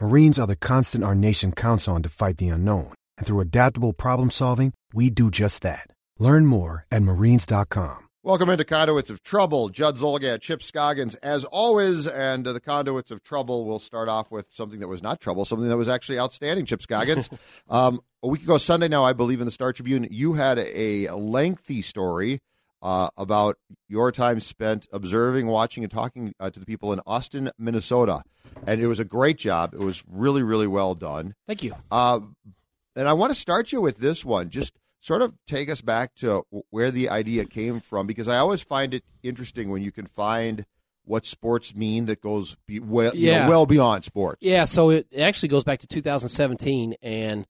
Marines are the constant our nation counts on to fight the unknown. And through adaptable problem solving, we do just that. Learn more at marines.com. Welcome into Conduits of Trouble. Judd Zulgad, Chip Scoggins, as always. And uh, the Conduits of Trouble will start off with something that was not trouble, something that was actually outstanding, Chip Scoggins. um, a week ago Sunday now, I believe, in the Star Tribune, you had a lengthy story uh, about your time spent observing, watching, and talking uh, to the people in Austin, Minnesota. And it was a great job. It was really, really well done. Thank you. Uh, and I want to start you with this one. Just sort of take us back to where the idea came from, because I always find it interesting when you can find what sports mean that goes be, well, Yeah. know, well beyond sports. Yeah, so it actually goes back to 2017, and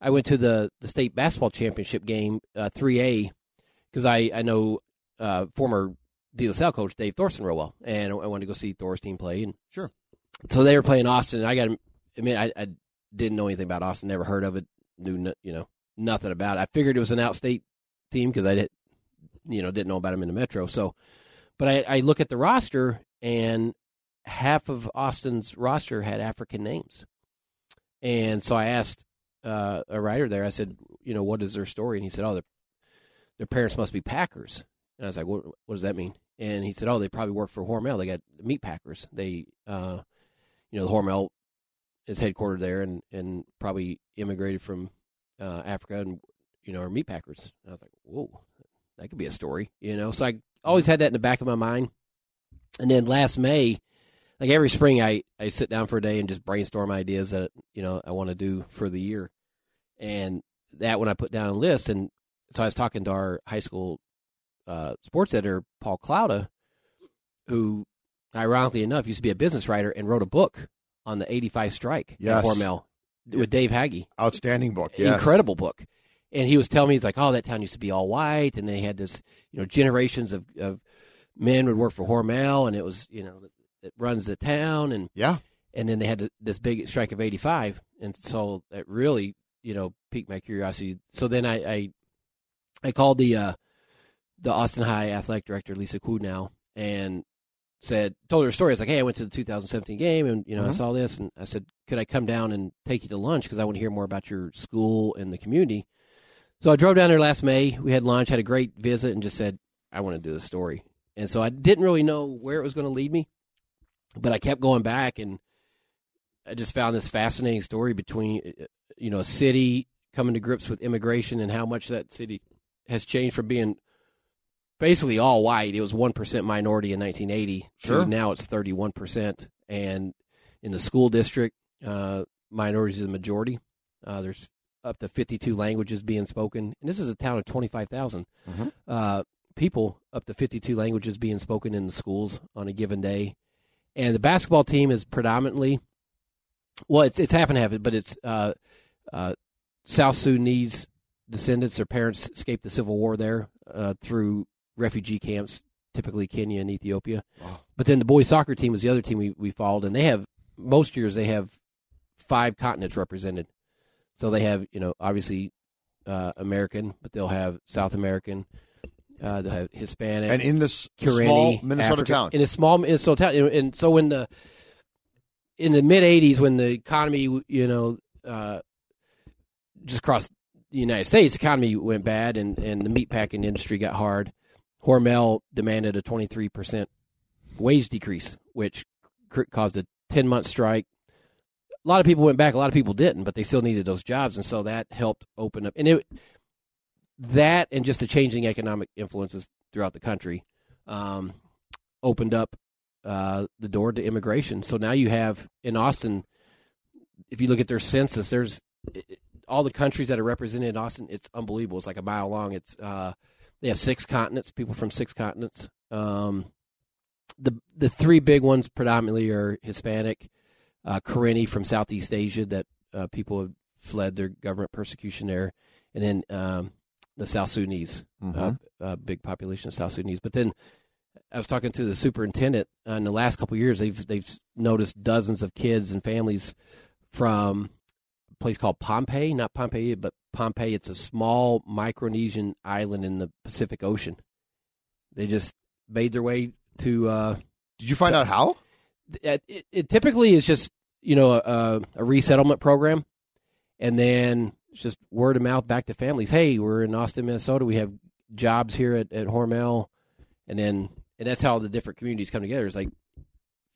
I went to the, the state basketball championship game, uh, 3A, because I, I know uh, former De La Salle coach Dave Thorson real well, and I wanted to go see Thor's team play. And Sure. So they were playing Austin, and I got to admit, I, I didn't know anything about Austin, never heard of it, knew no, you know nothing about it. I figured it was an outstate team because I did, you know, didn't know about them in the metro. So, but I, I look at the roster, and half of Austin's roster had African names. And so I asked uh, a writer there, I said, you know, what is their story? And he said, oh, their, their parents must be Packers. And I was like, what, what does that mean? And he said, oh, they probably work for Hormel. They got meat packers. They, uh, you know, the Hormel is headquartered there and, and probably immigrated from uh, Africa and, you know, are meat packers. And I was like, whoa, that could be a story, you know? So I always had that in the back of my mind. And then last May, like every spring, I, I sit down for a day and just brainstorm ideas that, you know, I want to do for the year. And that when I put down a list, and so I was talking to our high school uh, sports editor, Paul Klauda, who, ironically enough, used to be a business writer and wrote a book on the 85 strike Yes. in Hormel with Dave Hage Outstanding book. Yes. incredible book. And he was telling me, he's like, oh, that town used to be all white, and they had this, you know, generations of, of men would work for Hormel, and it was, you know, that runs the town, and Yeah. and then they had this big strike of '85, and so it really, you know, piqued my curiosity. So then I I, I called the uh, the Austin High athletic director Lisa Kuh now and said told her a story. I was like, hey, I went to the 2017 game, and you know, I Mhm. saw this, and I said, could I come down and take you to lunch because I want to hear more about your school and the community. So I drove down there last May. We had lunch, had a great visit, and just said, I want to do the story. And so I didn't really know where it was going to lead me, but I kept going back, and I just found this fascinating story between, uh, you know, a city coming to grips with immigration and how much that city has changed from being basically all white. It was one percent minority in 1980. Sure. To now it's 31 percent, and in the school district, uh, minorities are the majority. Uh, there's up to 52 languages being spoken, and this is a town of 25,000 Mhm. uh, people. Up to 52 languages being spoken in the schools on a given day, and the basketball team is predominantly, well, it's it's half and half, but it's uh, uh, South Sudanese descendants. Their parents escaped the civil war there uh, through refugee camps, typically Kenya and Ethiopia. Wow. But then the boys soccer team was the other team we, we followed, and they have most years they have five continents represented. So they have you know obviously uh, American, but they'll have South American, uh, they'll have Hispanic, And in this Karenni, small Minnesota Africa- town. in a small Minnesota town, and, and so in the in the mid '80s, when the economy, you know, uh, just across the United States, economy went bad, and and the meatpacking industry got hard. Hormel demanded a 23 percent wage decrease, which caused a 10 month strike. A lot of people went back. A lot of people didn't, but they still needed those jobs, and so that helped open up. And it that and just the changing economic influences throughout the country, um, opened up uh, the door to immigration. So now you have in Austin, if you look at their census, there's all the countries that are represented in Austin. It's unbelievable. It's like a mile long. It's uh, they have six continents, people from six continents. Um, the the three big ones predominantly are Hispanic, uh, Karenni from Southeast Asia that uh, people have fled their government persecution there, and then um, the South Sudanese, mm-hmm. uh, uh big population of South Sudanese. But then I was talking to the superintendent uh, in the last couple years. They've they've noticed dozens of kids and families from place called Pohnpei, not Pompeii, but Pohnpei. It's a small Micronesian island in the Pacific Ocean. They just made their way to. Uh, Did you find to, out how? It, it, it, typically is just you know a, a resettlement program, and then just word of mouth back to families. Hey, we're in Austin, Minnesota. We have jobs here at, at Hormel, and then and that's how the different communities come together. It's like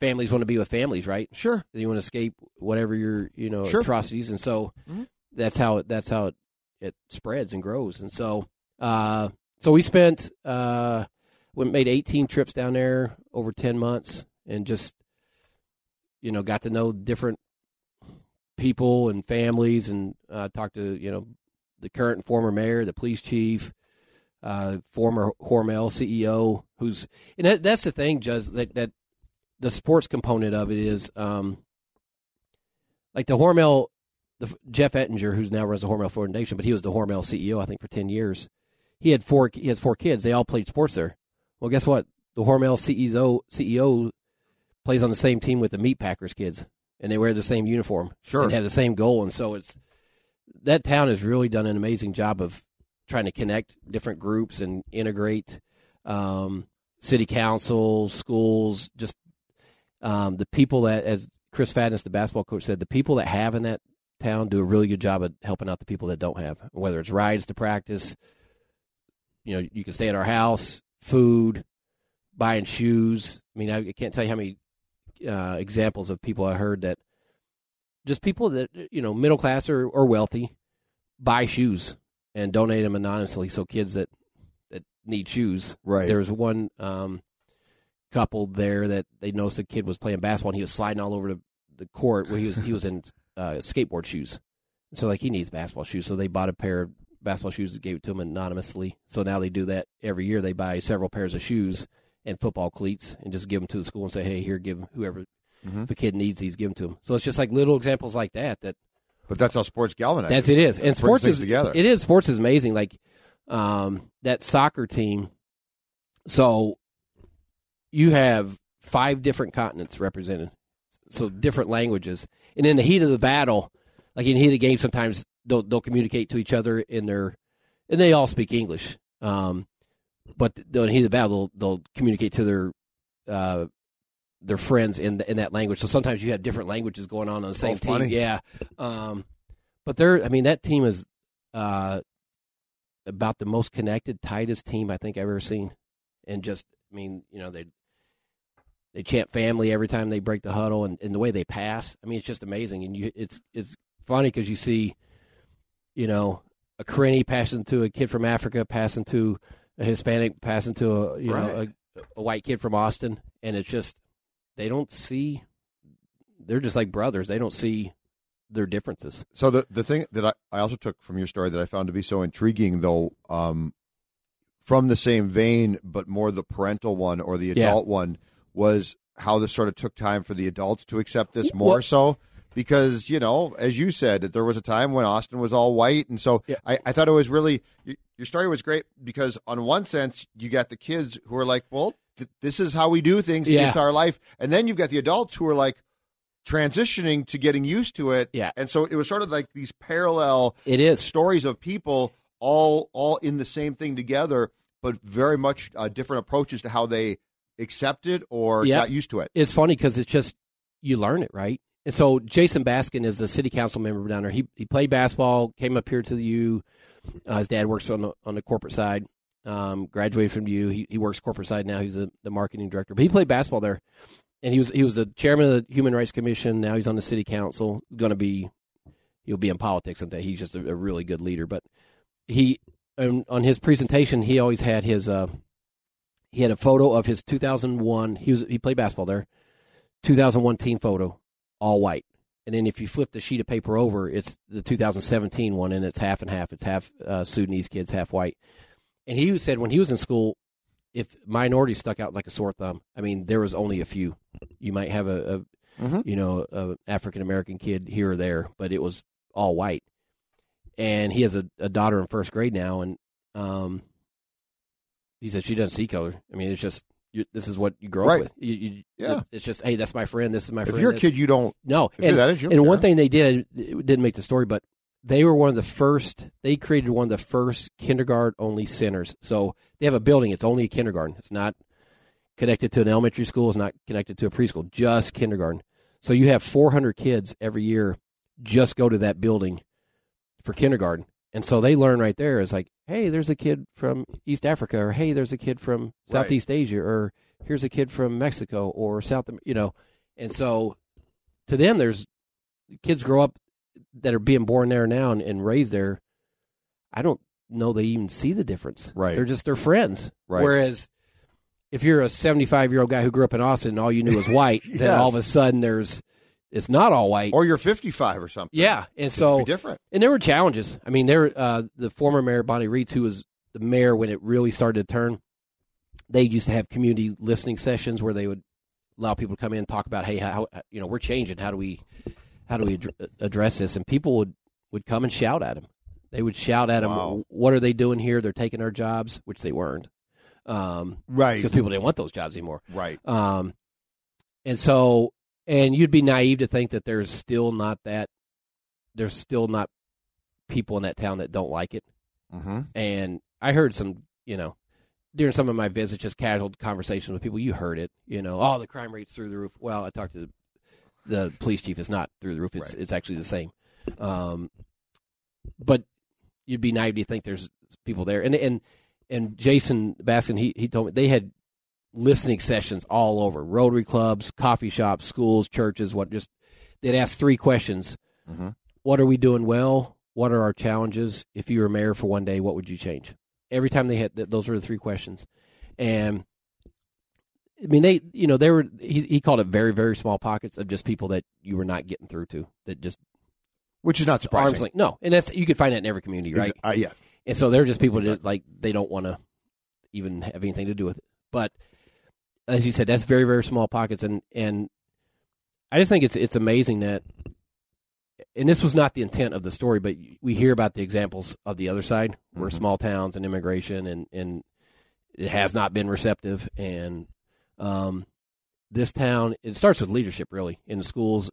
families want to be with families, right? Sure. You want to escape whatever your you know sure. atrocities, and so mm-hmm. that's how it that's how it, it spreads and grows. And so uh, so we spent uh, we made 18 trips down there over 10 months, and just you know got to know different people and families, and uh, talked to you know the current and former mayor, the police chief, uh, former Hormel CEO, who's and that, that's the thing, Judd, that that the sports component of it is um, like the Hormel, the Jeff Ettinger, who's now runs the Hormel Foundation, but he was the Hormel CEO, I think, for ten years. He had four. He has four kids. They all played sports there. Well, guess what? The Hormel CEO CEO plays on the same team with the Meat Packers kids, and they wear the same uniform. Sure, and have the same goal. And so it's that town has really done an amazing job of trying to connect different groups and integrate um, city councils, schools, just um, the people that, as Chris Fadness, the basketball coach, said, the people that have in that town do a really good job of helping out the people that don't have, whether it's rides to practice. You know, you can stay at our house, food, buying shoes. I mean, I can't tell you how many uh, examples of people I heard that just people that you know, middle class or, or wealthy, buy shoes and donate them anonymously. So kids that that need shoes. Right. There was one um, couple there that they noticed the kid was playing basketball and he was sliding all over the, the court where he was he was in uh, skateboard shoes. So like he needs basketball shoes. So they bought a pair of basketball shoes and gave it to him anonymously. So now they do that every year. They buy several pairs of shoes and football cleats and just give them to the school and say, hey, here, give whoever mm-hmm. if a kid needs these, give them to him. So it's just like little examples like that that but that's how sports galvanizes. That's it is, and sports is together. It is sports is amazing. Like um, that soccer team. So you have five different continents represented, so different languages, and in the heat of the battle, like in the heat of the game, sometimes they'll they'll communicate to each other in their, and they all speak English. Um, but in the heat of the battle, they'll, they'll communicate to their uh, their friends in the, in that language. So sometimes you have different languages going on on the same oh, team. Funny. Yeah. Um, but they're, I mean, that team is uh, about the most connected, tightest team I think I've ever seen. And just, I mean, you know, they they chant family every time they break the huddle, and, and the way they pass. I mean, it's just amazing. And you, it's it's funny because you see, you know, a Karenni passing to a kid from Africa, passing to a Hispanic, passing to a you right. know a, a white kid from Austin, and it's just they don't see they're just like brothers. They don't see their differences. So the the thing that I, I also took from your story that I found to be so intriguing though, um, from the same vein, but more the parental one or the adult yeah. one, was how this sort of took time for the adults to accept this more well, so. Because, you know, as you said, that there was a time when Austin was all white. And so yeah. I, I thought it was really, your story was great because, on one sense, you got the kids who are like, well, this is how we do things. Yeah. It's our life. And then you've got the adults who are like transitioning to getting used to it. Yeah. And so it was sort of like these parallel it is stories of people all all in the same thing together, but very much uh, different approaches to how they accepted or yep. got used to it. It's funny because it's just you learn it, right? And so Jason Baskin is a city council member down there. He he played basketball, came up here to the U. Uh, his dad works on the on the corporate side, um, graduated from U. He, he works corporate side now. He's the, the marketing director, but he played basketball there, and he was he was the chairman of the Human Rights Commission. Now he's on the city council. Going to be he'll be in politics someday. He's just a, a really good leader. But he on, on his presentation, he always had his uh, he had a photo of his 2001. He was he played basketball there. 2001 team photo, all white. And then if you flip the sheet of paper over, it's the 2017 one, and it's half and half. It's half uh, Sudanese kids, half white. And he said when he was in school, if minorities stuck out like a sore thumb, I mean, there was only a few. You might have a, a Mhm. you know, a African American kid here or there, but it was all white. And he has a, a daughter in first grade now, and um, he said she doesn't see color. I mean, it's just you, this is what you grow Right. up with. You, you, Yeah. it's just hey, that's my friend. This is my If friend. If you're a kid, you don't. no, and, that you and one thing they did it didn't make the story, but they were one of the first. They created one of the first kindergarten only centers. So they have a building. It's only a kindergarten. It's not connected to an elementary school. It's not connected to a preschool. Just kindergarten. So you have 400 kids every year just go to that building for kindergarten, and so they learn right there. Is like, hey, there's a kid from East Africa, or hey, there's a kid from Right. Southeast Asia, or here's a kid from Mexico or South, you know, and so to them, there's kids grow up that are being born there now and, and raised there. I don't know they even see the difference. Right. They're just their friends. Right. Whereas if you're a 75 year old guy who grew up in Austin and all you knew was white, Yes. then all of a sudden there's it's not all white. Or you're 55 or something. yeah, and so different. and there were challenges. I mean, there uh, the former mayor Bonnie Rietz, who was the mayor when it really started to turn, they used to have community listening sessions where they would allow people to come in and talk about, hey, how you know we're changing. How do we how do we ad- address this? And people would would come and shout at him. They would shout at him, Wow. "What are they doing here? They're taking our jobs," which they weren't, um, Right. because people didn't want those jobs anymore. Right. Um, and so, and you'd be naive to think that there's still not that, there's still not people in that town that don't like it. Mm-hmm. And I heard some, you know, during some of my visits, just casual conversations with people, you heard it, you know, oh, the crime rate's through the roof. Well, I talked to the, the police chief. It's not through the roof. It's, Right. it's actually the same. Um, but you'd be naive to think there's people there. And, and, and Jason Baskin, he, he told me they had listening sessions all over Rotary clubs, coffee shops, schools, churches. What just they'd ask three questions: Mhm. What are we doing well? What are our challenges? If you were mayor for one day, what would you change? Every time they had th- those were the three questions, and I mean they, you know, they were. He, he called it very very small pockets of just people that you were not getting through to that just Which is not surprising. arms length. No, and that's you could find that in every community, right? Uh, yeah. And so they're just people that like they don't want to even have anything to do with it. But as you said, that's very very small pockets, and and I just think it's it's amazing that, and this was not the intent of the story, but we hear about the examples of the other side, where Mhm. small towns and immigration and and it has not been receptive, and um, this town it starts with leadership really in the schools,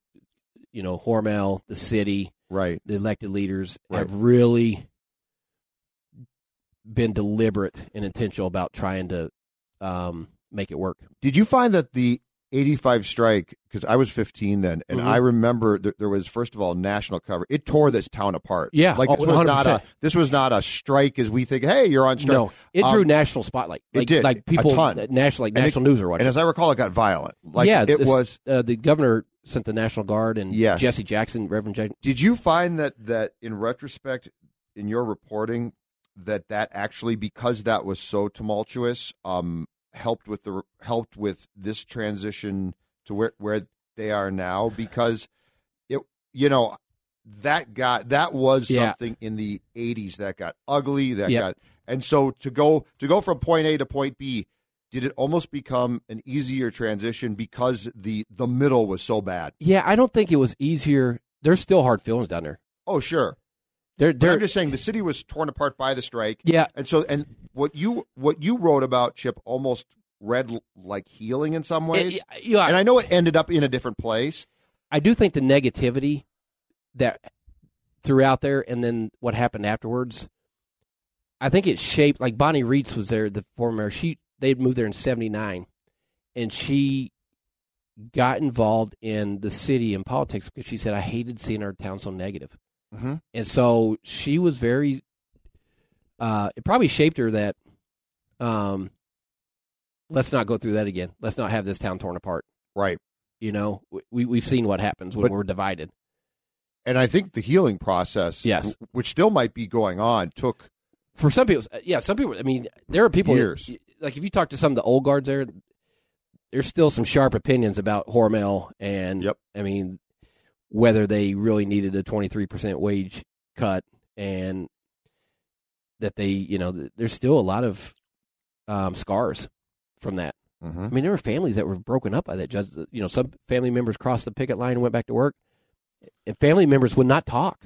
you know, Hormel, the city, Right. the elected leaders Right. have really been deliberate and intentional about trying to um, make it work. Did you find that the 85 strike, because I was 15 then, and Mhm. I remember th- there was, first of all, national cover. It tore this town apart. Yeah. Like Oh, this was not a this was not a strike as we think, hey, you're on strike. No, it Um, drew national spotlight. it Like, did, like a people, ton. national, like And it- national news are watching. And as I recall, it got violent. Like yeah, it was. uh, the governor sent the National Guard and Yes. Jesse Jackson, Reverend Jackson. Did you find that that in retrospect, in your reporting, that that actually because that was so tumultuous, um, helped with the helped with this transition to where where they are now because it you know that got that was Yeah. something in the 80s that got ugly that Yep. got and so to go to go from point A to point B did it almost become an easier transition because the the middle was so bad Yeah, I don't think it was easier. There's still hard feelings down there. oh sure They're, they're I'm just saying the city was torn apart by the strike. yeah, And so and what you what you wrote about Chip almost read like healing in some ways. it- yeah. and I know it ended up in a different place. I do think the negativity that throughout there and then what happened afterwards, I think it shaped like Bonnie Rietz was there, the former mayor. She they'd moved there in seventy nine and she got involved in the city and politics because she said I hated seeing our town so negative. Mhm. And so she was very uh it probably shaped her that um let's not go through that again. Let's not have this town torn apart. Right. You know, we we've seen what happens when But- we're divided. And I think the healing process, Yes. w- which still might be going on, took For some people, uh, yeah, some people. I mean, there are people. Years. like if you talk to some of the old guards there, there's still some sharp opinions about Hormel, and Yep. I mean whether they really needed a 23 percent wage cut, and that they, you know, there's still a lot of um, scars from that. Mhm. I mean, there were families that were broken up by that judge. You know, some family members crossed the picket line and went back to work, and family members would not talk.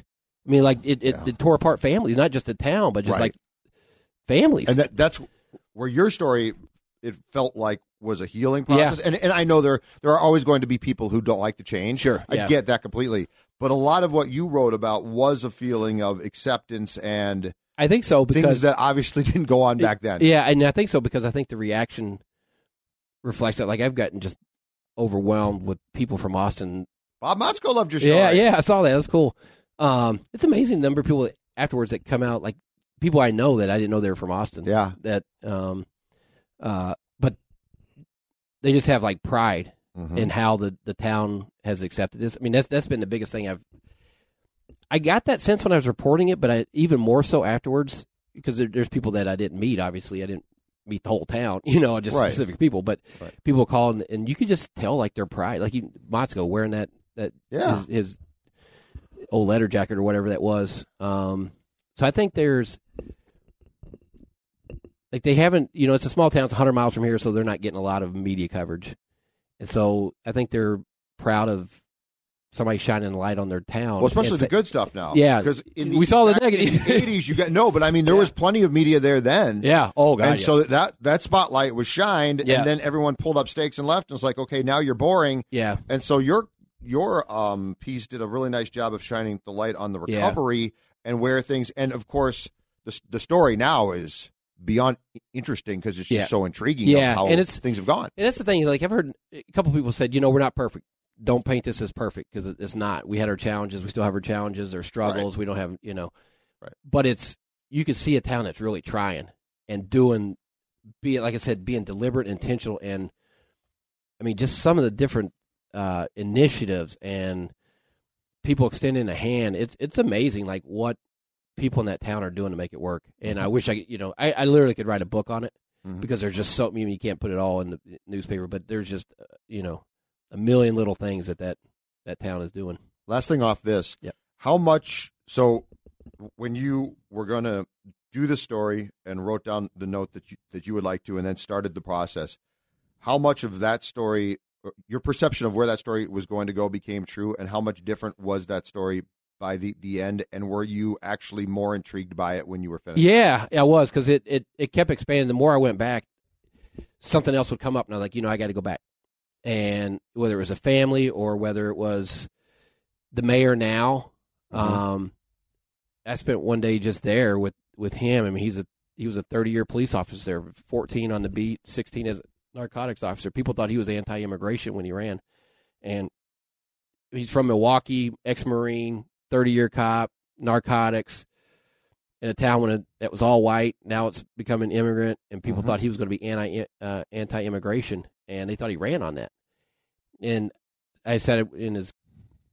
I mean, like it, it, Yeah. it tore apart families, not just the town, but just Right. like families. and that, that's where your story it felt like was a healing process and and I know there there are always going to be people who don't like to change Sure, I yeah. get that completely but a lot of what you wrote about was a feeling of acceptance and I think so things because that obviously didn't go on back then Yeah, and I think so because I think the reaction reflects that. Like I've gotten just overwhelmed with people from Austin. Bob Motzko loved your story Yeah, yeah, I saw that. That's cool. Um, it's amazing the number of people that afterwards that come out, like people I know that I didn't know they were from Austin. yeah That, um, uh, but they just have like pride Mhm. in how the the town has accepted this. I mean, that's that's been the biggest thing I've. I got that sense when I was reporting it, but I, even more so afterwards because there, there's people that I didn't meet. Obviously, I didn't meet the whole town, you know, just Right. specific people. But Right. people call and, and you could just tell like their pride, like you, Motzko wearing that that Yeah. his, his old letter jacket or whatever that was. Um, so I think there's like they haven't, you know, it's a small town, it's 100 miles from here, so they're not getting a lot of media coverage, and so I think they're proud of somebody shining a light on their town. well especially And the good stuff now Yeah. because in We saw the negative. the 80s you got no but I mean there was plenty of media there then Yeah. Oh God. and yeah. so that that spotlight was shined Yeah. and then everyone pulled up stakes and left and it's like okay now you're boring yeah. And so your your um, piece did a really nice job of shining the light on the Yeah. recovery and where things. And of course, the the story now is beyond interesting because it's just Yeah. so intriguing. Yeah, how and it's- things have gone. And that's the thing. Like I've heard a couple people said, you know, we're not perfect. Don't paint this as perfect because it's not. We had our challenges. We still have our challenges, our struggles. We don't have, you know, Right. but it's you can see a town that's really trying and doing, be like I said, being deliberate, intentional, and I mean, just some of the different uh, initiatives and people extending a hand. It's it's amazing, like what people in that town are doing to make it work. And I wish I, you know, I, I literally could write a book on it Mhm. because there's just so. I mean, you can't put it all in the newspaper, but there's just uh, you know a million little things that that that town is doing. Last thing off this. Yep. How much? So when you were going to do the story and wrote down the note that you that you would like to, and then started the process, how much of that story, your perception of where that story was going to go, became true, and how much different was that story by the, the end and were you actually more intrigued by it when you were finished? Yeah i was because it, it, it kept expanding. The more i went back something else would come up and i was like you know i got to go back. And whether it was a family or whether it was the mayor now mm-hmm. um, i spent one day just there with, with him. I mean he's a he was a 30 year police officer 14 on the beat 16 as a narcotics officer. People thought he was anti-immigration when he ran. And he's from milwaukee ex-marine 30 year cop, narcotics, in a town when it, that was all white. Now it's become an immigrant, and people mm-hmm. thought he was going to be anti uh, anti immigration, and they thought he ran on that. And I sat in his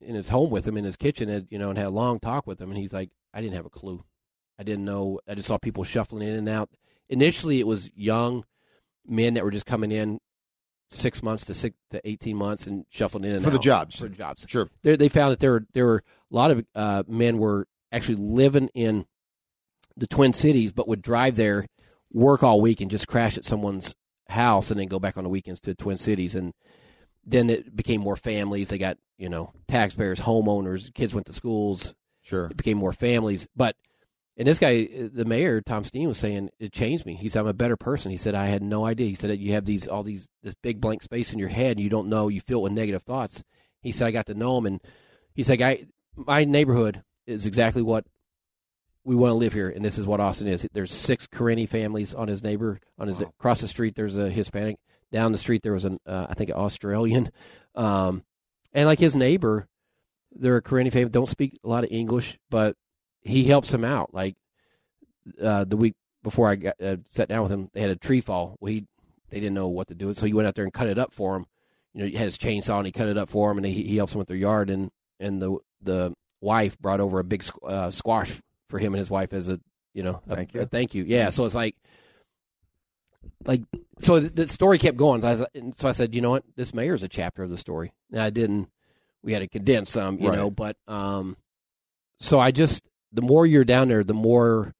in his home with him in his kitchen, and, you know, and had a long talk with him. And he's like, I didn't have a clue. I didn't know. I just saw people shuffling in and out. Initially, it was young men that were just coming in six months to six to eighteen months and shuffling in and For the jobs. for jobs Sure. they they found that there were there were a lot of uh, men were actually living in the Twin Cities, but would drive there, work all week, and just crash at someone's house, and then go back on the weekends to the Twin Cities, and then it became more families. They got you know taxpayers, homeowners, kids went to schools. Sure. It became more families, but. And this guy, the mayor, Tom Stiehm, was saying it changed me. He said I'm a better person. He said I had no idea. He said you have these all these this big blank space in your head. And you don't know. You fill it with negative thoughts. He said I got to know him, and he said I my neighborhood is exactly what we want to live here, and this is what Austin is. There's six Karenni families on his neighbor on his Wow. across the street. There's a Hispanic. Down the street there was an uh, I think an Australian, um, and like his neighbor, they're a Karenni family. Don't speak a lot of English, but he helps him out. Like uh, the week before I got uh, sat down with him, they had a tree fall. Well, he they didn't know what to do, so he went out there and cut it up for him. You know, he had his chainsaw and he cut it up for him, and he, he helps him with their yard. And and the the wife brought over a big squ- uh, squash for him and his wife as a you know a, Thank you. a thank you. Yeah, so it's like like so the, the story kept going. So I, was- and so I said, you know what, this mayor's a chapter of the story. Now I didn't. We had to condense some, you Right. know, but um, so I just the more you're down there, the more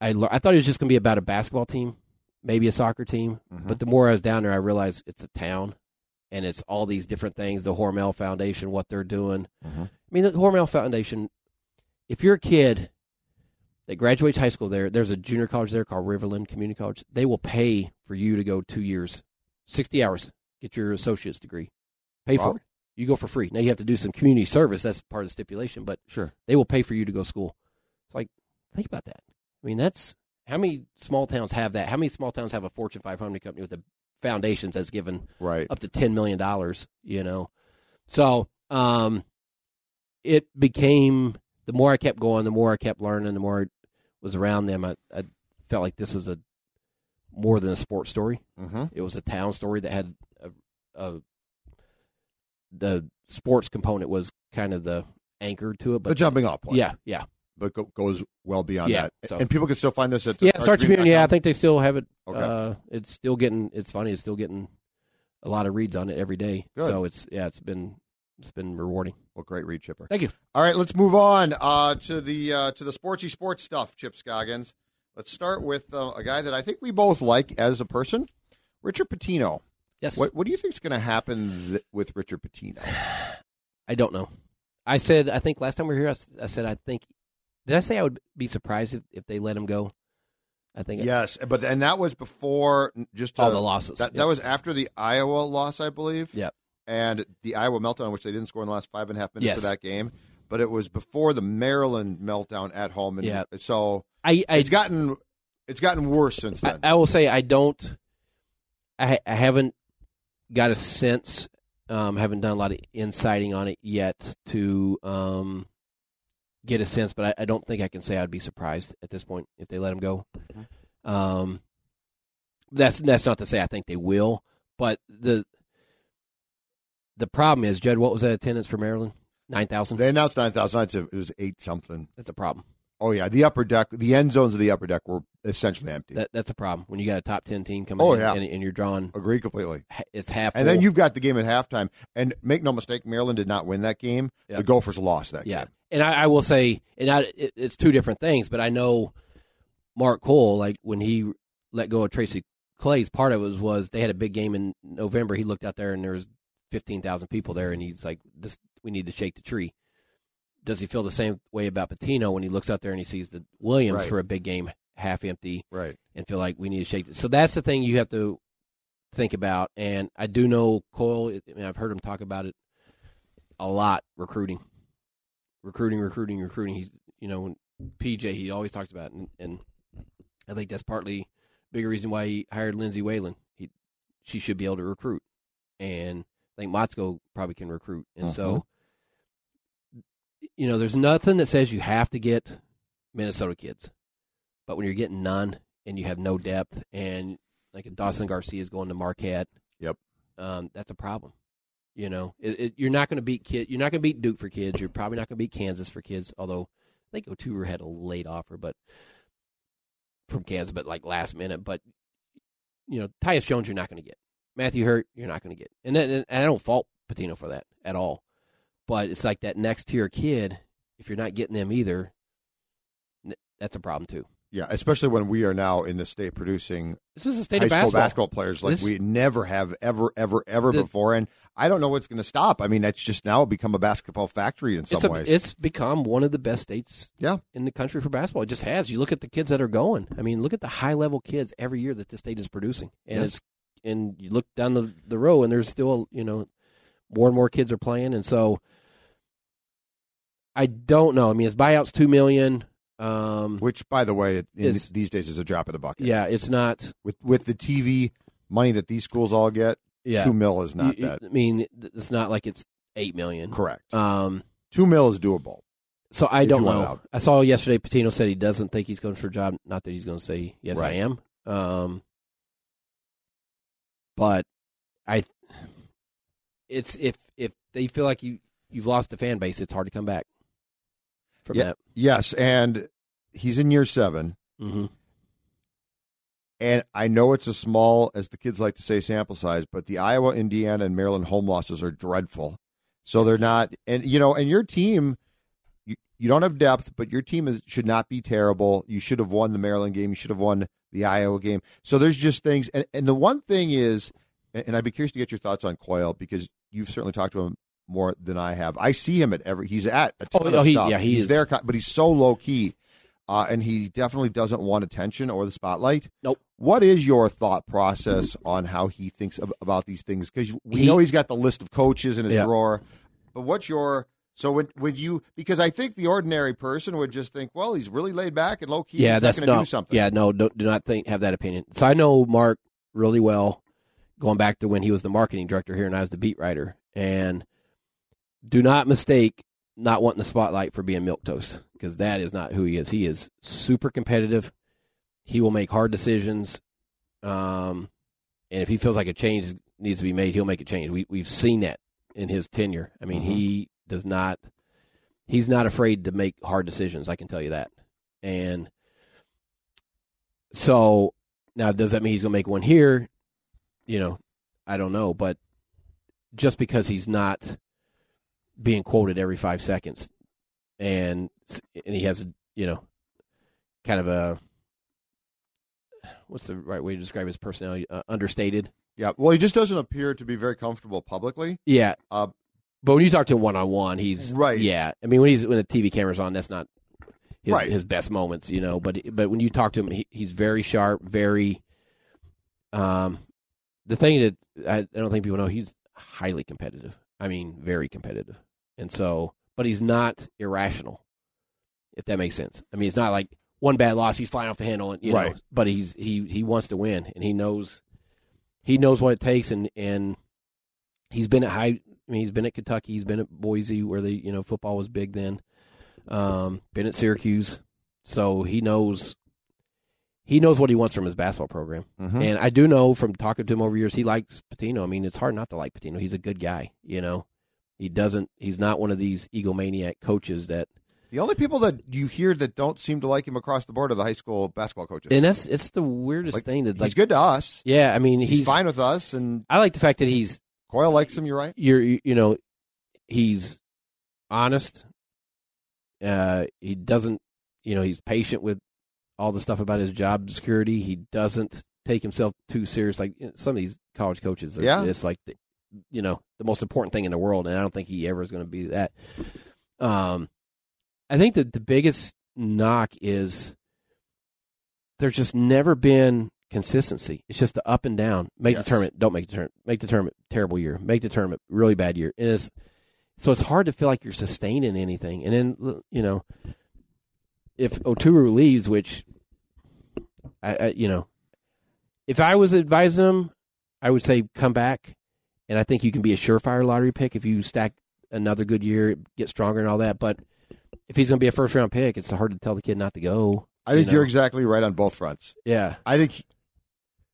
I I thought it was just going to be about a basketball team, maybe a soccer team, Mhm. but the more I was down there, I realized it's a town, and it's all these different things. The Hormel Foundation, what they're doing. Mhm. I mean, the Hormel Foundation. If you're a kid that graduates high school there, there's a junior college there called Riverland Community College. They will pay for you to go two years, sixty hours, get your associate's degree, pay Wow. for it. You go for free. Now you have to do some community service. That's part of the stipulation, but Sure. they will pay for you to go to school. It's like, think about that. I mean, that's how many small towns have that? How many small towns have a Fortune 500 company with the foundations that's given Right. up to ten million dollars? You know, so um, it became the more I kept going, the more I kept learning, the more I was around them. I, I felt like this was a more than a sports story. Mm-hmm. It was a town story that had a, a the sports component was kind of the anchor to it, But The jumping off point. yeah, yeah. But go, goes well beyond Yeah, that. so- And people can still find this at Yeah, Star Tribune. Yeah, I think they still have it. Okay. Uh, it's still getting. It's funny. It's still getting a lot of reads on it every day. Good. So it's yeah, it's been it's been rewarding. Well, great read, Chipper. Thank you. All right, let's move on uh, to the uh, to the sportsy sports stuff, Chip Scoggins. Let's start with uh, a guy that I think we both like as a person, Richard Pitino. Yes. What what do you think is going to happen th- with Richard Pitino? I don't know. I said I think last time we were here. I said I think. Did I say I would be surprised if, if they let him go? I think yes, but and that was before just all the losses. That, Yep. that was after the Iowa loss, I believe. Yep. And the Iowa meltdown, which they didn't score in the last five and a half minutes Yes. of that game, but it was before the Maryland meltdown at home, and Yeah. so I I, it's gotten it's gotten worse since I then. I will say I don't. I I haven't got a sense. Um, haven't done a lot of insighting on it yet to um, get a sense, but I, I don't think I can say I'd be surprised at this point if they let him go. Um, that's that's not to say I think they will, but the the problem is, Judd, what was that attendance for Maryland? Nine thousand. they announced nine thousand. It was eight something. That's a problem. Oh yeah, the upper deck, the end zones of the upper deck were essentially empty. That that's a problem when you got a top ten team coming Oh, in yeah. and, and you're drawn. Agree completely. It's half. And then you've got the game at halftime. And make no mistake, Maryland did not win that game. Yeah. The Gophers lost that Yeah, game. and I, I will say, and I, it, it's two different things. But I know Mark Coyle, like when he let go of Tracy Claeys, part of it was, was they had a big game in November. He looked out there and there was fifteen thousand people there, and he's like, "This, we need to shake the tree." Does he feel the same way about Pitino when he looks out there and he sees the Williams Right. for a big game half empty Right. and feel like we need to shake it? So that's the thing you have to think about. And I do know Coyle. I mean, I've heard him talk about it a lot. Recruiting, recruiting, recruiting, recruiting. He's you know PJ he always talks about, it, and, and I think that's partly bigger reason why he hired Lindsay Whalen. He she should be able to recruit, and I think Motzko probably can recruit, and so mm-hmm. You know there's nothing that says you have to get Minnesota kids, but when you're getting none and you have no depth, and like Dawson Garcia is going to Marquette, Yep. um, that's a problem. You know, it, it, you're not going to beat kid. You're not going to beat Duke for kids. You're probably not going to beat Kansas for kids. Although I think Oturu had a late offer, but from Kansas, but like last minute. But you know, Tyus Jones, you're not going to get. Matthew Hurt, you're not going to get. And, then, and I don't fault Pitino for that at all. But it's like that next tier kid. If you're not getting them either, that's a problem too. Yeah, especially when we are now in the state producing This is a state high of school basketball. basketball players like This- we never have ever, ever, ever The- before. And I don't know what's going to stop. I mean, it's just now become a basketball factory in some it's, a, ways. it's become one of the best states Yeah. in the country for basketball. It just has. You look at the kids that are going. I mean, look at the high level kids every year that the state is producing, and Yes. it's and you look down the the row, and there's still you know more and more kids are playing, and so I don't know. I mean, his buyout's two million. Um, Which, by the way, Is- these days is a drop in the bucket. yeah, it's not. With with the TV money that these schools all get, Yeah, two mil is not You- that I mean, it's not like it's eight million. correct. Um, two mil is doable. So I don't know. I saw yesterday Pitino said he doesn't think he's going for a job. Not that he's going to say yes, Right. I am. Um, but I, it's if if they feel like you you've lost the fan base, it's hard to come back from Yeah. that. Yes, and he's in year seven. hmm And I know it's a small, as the kids like to say, sample size, but the Iowa, Indiana, and Maryland home losses are dreadful. So they're not, and you know, and your team, you, you don't have depth, but your team is, should not be terrible. You should have won the Maryland game. You should have won the Iowa game. So there's just things, and, and the one thing is, and I'd be curious to get your thoughts on Coyle because you've certainly talked to him more than I have. I see him at every. He's at a ton Oh, of he- stuff. yeah, he he's is. there, but he's so low key, uh, and he definitely doesn't want attention or the spotlight. Nope. What is your thought process on how he thinks ab- about these things? Because we He- know he's got the list of coaches in his Yeah. drawer, but what's your so when when you because I think the ordinary person would just think, well, he's really laid back and low key. yeah, he's that's not going to no, do something. Yeah, no, do, do not think have that opinion. So I know Mark really well, going back to when he was the marketing director here and I was the beat writer. And do not mistake not wanting the spotlight for being milk toast because that is not who he is. He is super competitive. He will make hard decisions, um, and if he feels like a change needs to be made, he'll make a change. We we've seen that in his tenure. I mean, he does not. He's not afraid to make hard decisions. I can tell you that. And so now, does that mean he's going to make one here? You know, I don't know, but just because he's not being quoted every five seconds, and and he has a you know, kind of a what's the right way to describe his personality? Uh, understated. yeah. Well, he just doesn't appear to be very comfortable publicly. Yeah. Uh, but when you talk to him one on one, he's Right. Yeah, I mean when he's when the TV camera's on, that's not his, Right. his best moments, you know. But but when you talk to him, he, he's very sharp, very. Um, the thing that I, I don't think people know, he's highly competitive. I mean, very competitive, and so, but he's not irrational, if that makes sense. I mean, it's not like one bad loss, he's flying off the handle, and you know. But he's he he wants to win, and he knows he knows what it takes, and and he's been at high. I mean, he's been at Kentucky, he's been at Boise, where the you know football was big then. Um, been at Syracuse, so he knows he knows what he wants from his basketball program. Mhm. And I do know from talking to him over years, he likes Pitino. I mean, it's hard not to like Pitino. He's a good guy, you know. He doesn't. He's not one of these egomaniac coaches that. The only people that you hear that don't seem to like him across the board are the high school basketball coaches. And that's it's the weirdest Like, thing that like he's good to us. Yeah, I mean, He's, he's, fine with us, and I like the fact that he's Coyle likes him. You're right. you're you you know he's honest uh he doesn't you know he's patient with all the stuff about his job security he doesn't take himself too serious like you know, some of these college coaches are Yeah. it's like the, you know the most important thing in the world and i don't think he ever is going to be that um i think that the biggest knock is there's just never been consistency. It's just the up and down. Make Yes. the tournament, don't make the tournament. Make the tournament, terrible year. Make the tournament, really bad year. And it's so it's hard to feel like you're sustaining anything. And then you know, if Oturu leaves, which I, I you know, if I was advising him, I would say come back. And I think you can be a surefire lottery pick if you stack another good year, get stronger and all that. But if he's going to be a first round pick, it's hard to tell the kid not to go. I think you know? are exactly right on both fronts. Yeah. I think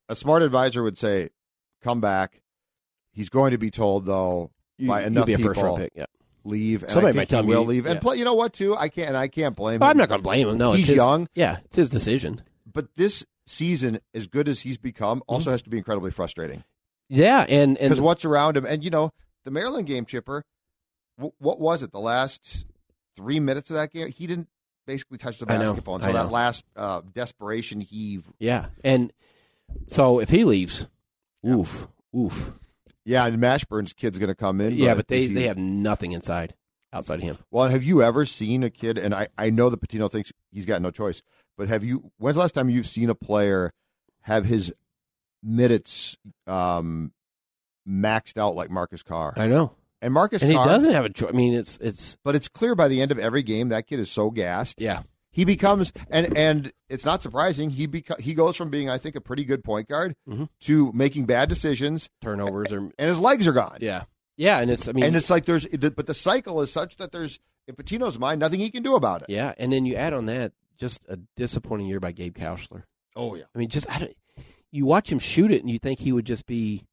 a smart advisor would say, "Come back." He's going to be told though, You, By enough be people. pick. Yeah. leave. And Somebody I might think tell he me- will leave. And yeah. play, you know what? Too, I can't. And I can't blame Well, him. I'm not going to blame him. No, He's it's his, young. Yeah, it's his decision. But this season, as good as he's become, Mm-hmm. also has to be incredibly frustrating Yeah, and and because what's around him, and you know, the Maryland game, Chipper. W- what was it? The last three minutes of that game, he didn't basically touch the I know, basketball until that last uh, desperation heave. yeah, and so if he leaves, oof, oof. Yeah, and Mashburn's kid's going to come in. Yeah, but they he- they have nothing inside outside of him. Well, have you ever seen a kid? And I, I know that Pitino thinks he's got no choice, but have you? When's the last time you've seen a player have his minutes um, maxed out like Marcus Carr? I know, And Marcus and he doesn't have a choice. I mean, it's it's but it's clear by the end of every game that kid is so gassed. yeah, He becomes and and it's not surprising he beco- he goes from being I think a pretty good point guard Mhm. to making bad decisions turnovers or and his legs are gone. yeah, yeah, and it's I mean, and it's like there's but the cycle is such that there's in Pitino's mind nothing he can do about it. yeah, and then you add on that just a disappointing year by Gabe Kalscheur. Oh yeah. I mean, just I don't, you watch him shoot it, and you think he would just be,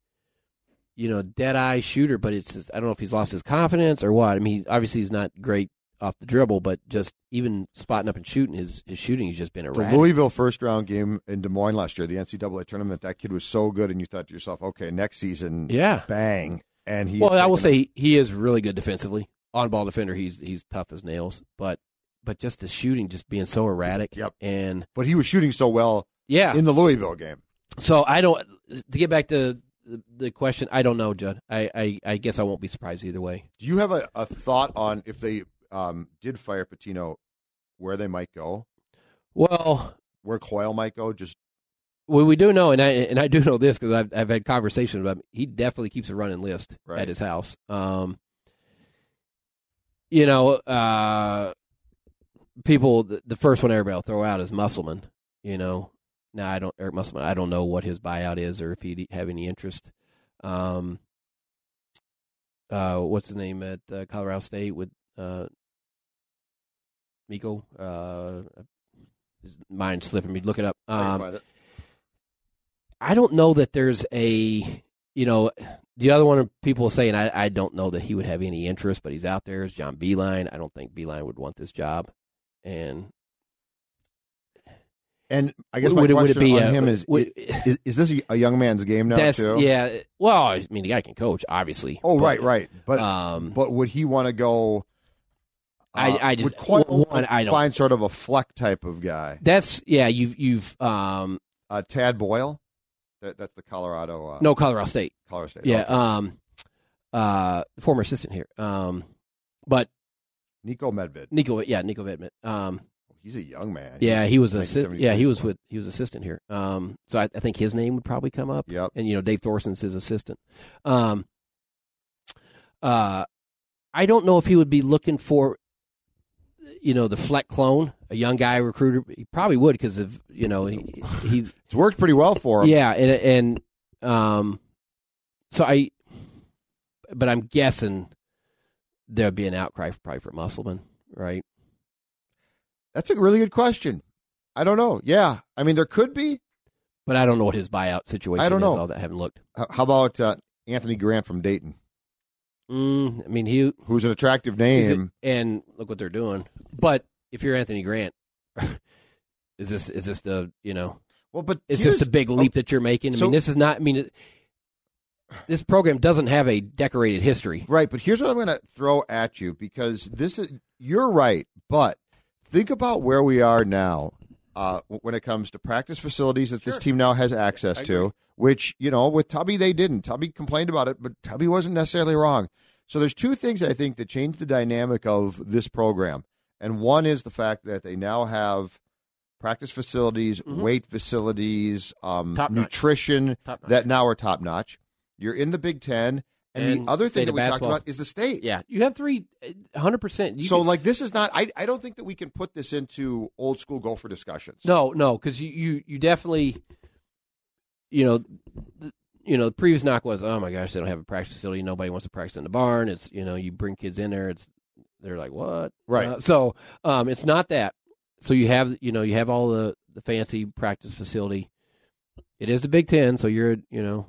you know, dead eye shooter. But it's just, I don't know if he's lost his confidence or what. I mean, obviously he's not great off the dribble, but just even spotting up and shooting, his his shooting has just been erratic. The. Louisville first round game in Des Moines last year, the NCAA tournament, that kid was so good, and you thought to yourself, okay, next season, Yeah. bang. And he, well, I will say he is really good defensively. On ball defender, he's he's tough as nails. But but just the shooting, just being so erratic. Yep. And but he was shooting so well yeah, in the Louisville game. So I don't. To get back to the, the question, I don't know, Judd. I, I, I guess I won't be surprised either way. Do you have a, a thought on if they um, did fire Pitino, where they might go, Well, where Coyle might go? Just well, we do know, and I and I do know this because I've I've had conversations about. Him. He definitely keeps a running list Right. at his house. Um, you know, uh, people. The, the first one everybody will throw out is Musselman. You know, now I don't Eric Musselman. I don't know what his buyout is or if he'd have any interest. Um, uh, what's his name at uh, Colorado State with uh, Miko? Uh, his mind's slipping me. Look it up. I Um, it. I don't know that there's a, you know, the other one people saying I, I don't know that he would have any interest, but he's out there is John Beilein. I don't think Beilein would want this job, and And I guess my would it, would question it be on a, him is, would- is is this a young man's game now too? yeah. Well, I mean, the guy can coach, obviously. Oh, but, right, right. But um, but would he want to go? I- uh, I just- would well, one, I don't- find sort of a Fleck type of guy. that's yeah. You've you've um Uh, Tad Boyle, that, that's the Colorado. Uh, no Colorado State. Colorado State. Yeah. Okay. Um, uh, former assistant here. Um, but Nico Medved. Nico, yeah, Nico Medved. Um, He's a young man. Yeah, he was a 1973. yeah he was with he was assistant here. Um, so I, I think his name would probably come up. Yep. And you know Dave Thorson's his assistant. Um, uh, I don't know if he would be looking for, you know, the Fleck clone, a young guy recruiter. He probably would because of you know he, he It's worked pretty well for him. yeah and and um, so I, but I'm guessing there'd be an outcry probably for Musselman, right? That's a really good question. I don't know. Yeah. I mean, there could be. But I don't know what his buyout situation I don't is. know. All that I haven't looked. How about uh, Anthony Grant from Dayton, Mm, I mean, he who's an attractive he's a- name? and look what they're doing. But if you're Anthony Grant, is this is this the you know well, but is this the big leap that you're making? I so- mean, this is not. I mean, it, this program doesn't have a decorated history. Right, but here's what I'm going to throw at you because this is you're right, but think about where we are now uh, when it comes to practice facilities that this team now has access to. Which you know, with Tubby they didn't. Tubby complained about it, but Tubby wasn't necessarily wrong. So there's two things I think that change the dynamic of this program, and one is the fact that they now have practice facilities, weight facilities, um, Mm-hmm. Nutrition Top that now are top notch. You're in the Big Ten. And, And the other thing that we talked about is the state. Yeah, you have three, hundred percent. So, like, this is not. I, I don't think that we can put this into old school Gopher discussions. no, no, because you, you you definitely, you know, the, you know, the previous knock was, oh my gosh, they don't have a practice facility. Nobody wants to practice in the barn. It's you know, you bring kids in there. It's they're like what? Right. Uh, so um, it's not that. So you have you know you have all the the fancy practice facility. It is the Big Ten, so you're you know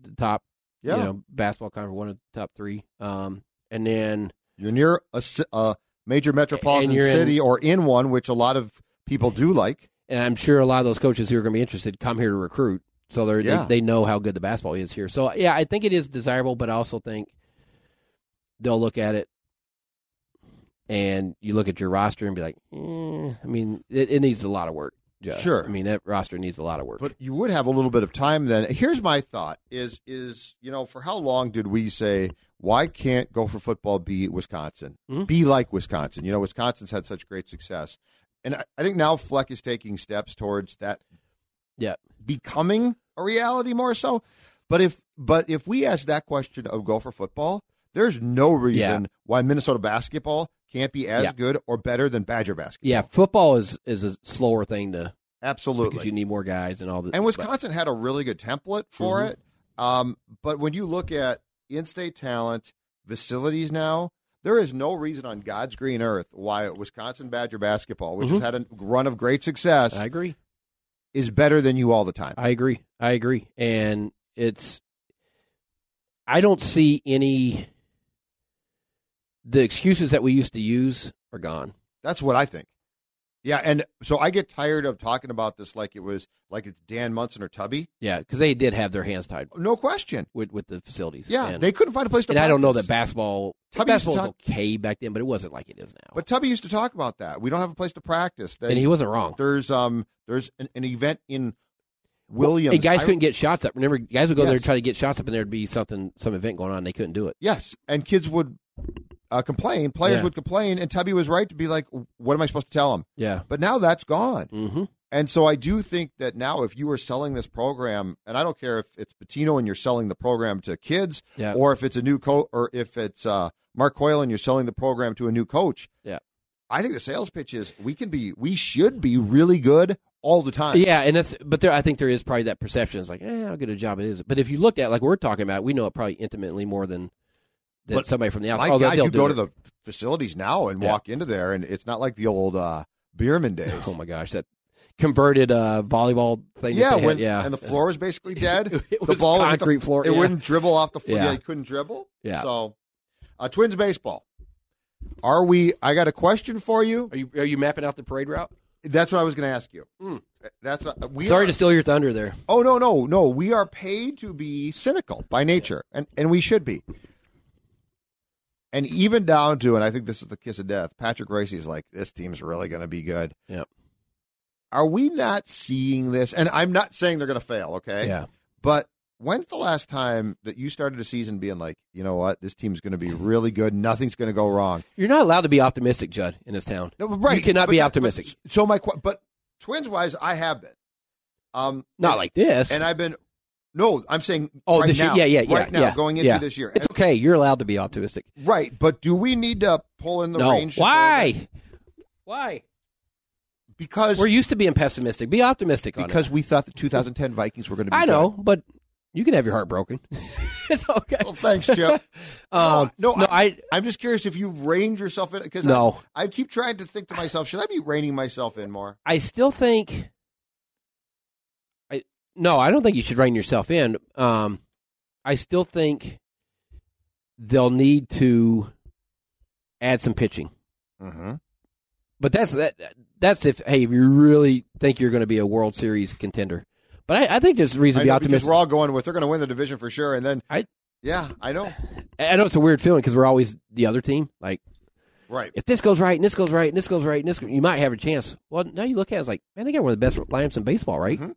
the top yeah, you know basketball conference, one of the top three. Um, and then you're near a, a major metropolitan you're in- city or in one, which a lot of people do like. and I'm sure a lot of those coaches who are going to be interested come here to recruit, so they're, Yeah. they they know how good the basketball is here. So yeah, I think it is desirable, but I also think they'll look at it and you look at your roster and be like, eh, I mean, it, it needs a lot of work. Jeff. Sure. I mean that roster needs a lot of work. But you would have a little bit of time then. Here's my thought: is is you know for how long did we say why can't Gopher football be Wisconsin, Mhm. be like Wisconsin? You know, Wisconsin's had such great success, and I, I think now Fleck is taking steps towards that yeah, becoming a reality more so. But if but if we ask that question of Gopher football, there's no reason why Minnesota basketball can't be as Yeah. good or better than Badger basketball. yeah, football is is a slower thing to absolutely. because you need more guys and all the And Wisconsin had a really good template for Mhm. it. Um, but when you look at in-state talent, facilities now, there is no reason on God's green earth why Wisconsin Badger basketball, which has Mhm. had a run of great success, I agree. is better than you all the time. I agree. I agree. And it's I don't see any the excuses that we used to use are gone. That's what I think. Yeah, and so I get tired of talking about this like it was like it's Dan Monson or Tubby. Yeah, because they did have their hands tied No question. with, with the facilities. Yeah, and, they couldn't find a place to. and I don't know that basketball Tubby basketball was okay back then, but it wasn't like it is now. But Tubby used to talk about that. We don't have a place to practice. That and he wasn't wrong. there's um there's an, an event in Williams. And guys I- couldn't get shots up. Remember, guys would go there and try to get shots up, and there'd be something, some event going on, and they couldn't do it. Yes, and kids would uh, complain. Players Yeah. would complain, and Tubby was right to be like, "What am I supposed to tell them?" Yeah. But now that's gone. Mm-hmm. And so I do think that now, if you are selling this program, and I don't care if it's Pitino and you're selling the program to kids, Yeah. or if it's a new coach, or if it's uh, Mark Coyle and you're selling the program to a new coach. Yeah. I think the sales pitch is we can be, we should be really good all the time. Yeah, and that's but there. I think there is probably that perception. It's like, eh, how good a job it is. But if you looked at like we're talking about, we know it probably intimately more than than But somebody from the outside. Although guys, you do go it. to the facilities now and Yeah. walk into there, and it's not like the old uh, Bierman days. Oh my gosh, that converted uh, volleyball thing. yeah, when, yeah, and the floor was basically dead. It the was ball would hit the- concrete floor, It yeah. wouldn't dribble off the floor. Yeah. Yeah, you couldn't dribble. Yeah. So, uh, Twins baseball. Are we? I got a question for you. Are you are you mapping out the parade route? That's what I was going to ask you. Mm. That's uh, we. Sorry are, to steal your thunder there. Oh no no no! We are paid to be cynical by nature, and and we should be. And even down to, and I think this is the kiss of death. Patrick Reusse's like, this team's really going to be good. Yep. Are we not seeing this? And I'm not saying they're going to fail. Okay. Yeah. But when's the last time that you started a season being like, you know what, this team's going to be really good. Nothing's going to go wrong. You're not allowed to be optimistic, Judd, in this town. No, right. You cannot but be optimistic. But, so my, but twins wise, I have been. Um, Not and- like this. and I've been. No, I'm saying. oh, right this now, year, yeah, yeah, yeah, right now, yeah, going into yeah. this year. It's okay. You're allowed to be optimistic. Right, but do we need to pull in the no, range? just a little bit? why? Why? Because We're used to being pessimistic. Be optimistic on it. because we thought the 2010 Vikings were going to be. I know, good. but you can have your heart broken. it's okay. Well, thanks, Chip. Um, no, no, I, I'm just curious if you've reined yourself in because No. I, I keep trying to think to myself, should I be reining myself in more? I still think. No, I don't think you should rein yourself in. Um, I still think they'll need to add some pitching. Mm-hmm. But that's that. That's if hey, if you really think you're going to be a World Series contender. But I, I think there's reason to be optimistic. we're all going with they're going to win the division for sure, and then I- yeah, I know, I know it's a weird feeling because we're always the other team. Like right? if this goes right and this goes right and this goes right and this, you might have a chance. Well, now you look at it, it's like man, they got one of the best lineups in baseball, right? Mhm.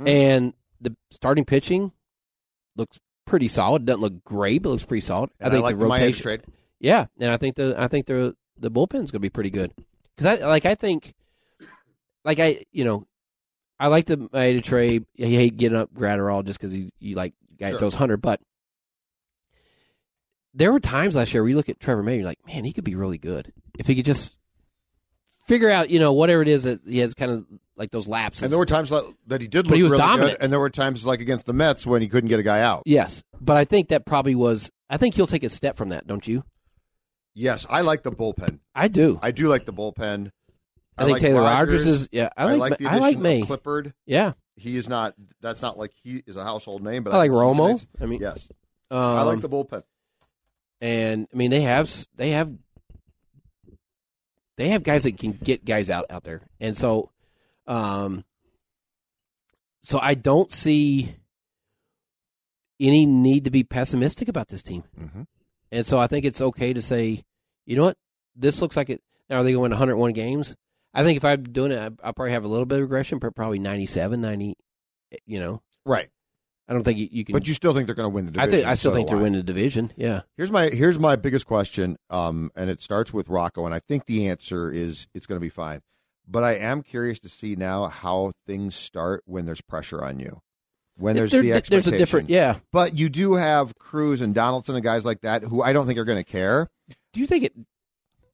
Mhm. And the starting pitching looks pretty solid. Doesn't look great, but looks pretty solid. And I think like the Miami rotation, trade. yeah, and I think the I think the the bullpen's going to be pretty good because I like I think like I you know I like the Maeda trade. I hate getting up Graterol just because he you like guy Sure. throws hundred, but there were times last year where you look at Trevor May, you're like, man, he could be really good if he could just figure out you know whatever it is that he has kind of like those lapses. And there were times that he did But look he was really dominant. good, and there were times like against the Mets when he couldn't get a guy out. yes, but I think that probably was. I think he'll take a step from that, don't you? Yes, I like the bullpen. I do. I do like the bullpen. I, think like Taylor Rogers. Rogers is yeah. I I like I like May. Clippard. Yeah, He is not. That's not like he is a household name, but I like Romo. I mean, Yes, um, I like the bullpen. and I mean they have they have they have guys that can get guys out out there, and so um, so I don't see any need to be pessimistic about this team, Mm-hmm. and so I think it's okay to say, you know what, this looks like it. Now are they going to win 101 games? I think if I'm doing it, I- I'll probably have a little bit of regression, but probably 97, 90. You know, Right, I don't think you, you can. but you still think they're going to win the I division. think I still so think they're I. winning the division. Yeah. Here's my here's my biggest question, um, and it starts with Rocco, and I think the answer is it's going to be fine. But I am curious to see now how things start when there's pressure on you, when there's There- the there's expectation. a different. Yeah. But you do have Cruz and Donaldson and guys like that who I don't think are going to care. Do you think it?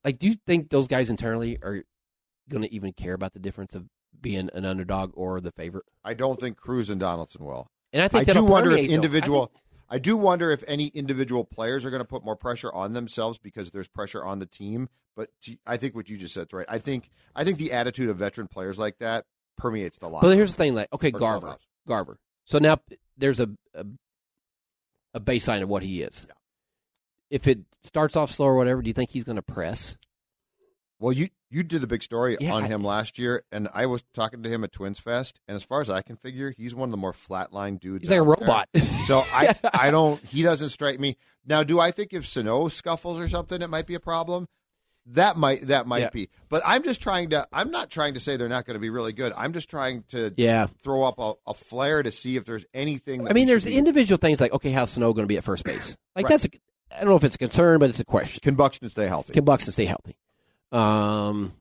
Like, do you think those guys internally are going to even care about the difference of being an underdog or the favorite? I don't think Cruz and Donaldson will. And I think I, think do wonder if individual. I, do wonder if any individual players are going to put more pressure on themselves because there's pressure on the team. But to- I think what you just said is right. I think I think the attitude of veteran players like that permeates the locker. but here's the thing: like, okay, Garver, clubhouse. Garver. So now there's a, a a baseline of what he is. Yeah. if it starts off slow or whatever, do you think he's going to press? Well, you you did the big story Yeah, on I- him last year, and I was talking to him at Twins Fest, and as far as I can figure, he's one of the more flatline dudes. He's like a robot. So I I don't he doesn't strike me. Now, do I think if Sano scuffles or something, it might be a problem? That might that might Yeah. be. But I'm just trying to. I'm not trying to say they're not going to be really good. I'm just trying to yeah. throw up a, a flare to see if there's anything. That I mean, there's individual things like, okay, how's Sano going to be at first base? Like Right. that's, a, I don't know if it's a concern, but it's a question. Can Buxton stay healthy? Can Buxton stay healthy? Um,